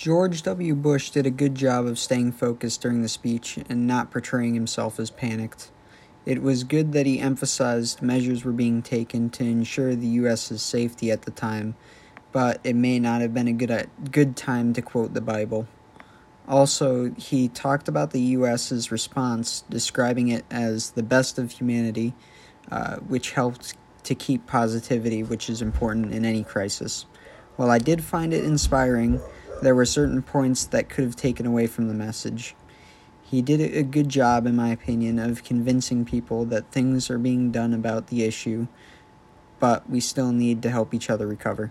George W. Bush did a good job of staying focused during the speech and not portraying himself as panicked. It was good that he emphasized measures were being taken to ensure the U.S.'s safety at the time, but it may not have been a good, uh, good time to quote the Bible. Also, he talked about the U.S.'s response, describing it as the best of humanity, uh, which helped to keep positivity, which is important in any crisis. While I did find it inspiring, there were certain points that could have taken away from the message. He did a good job, in my opinion, of convincing people that things are being done about the issue, but we still need to help each other recover.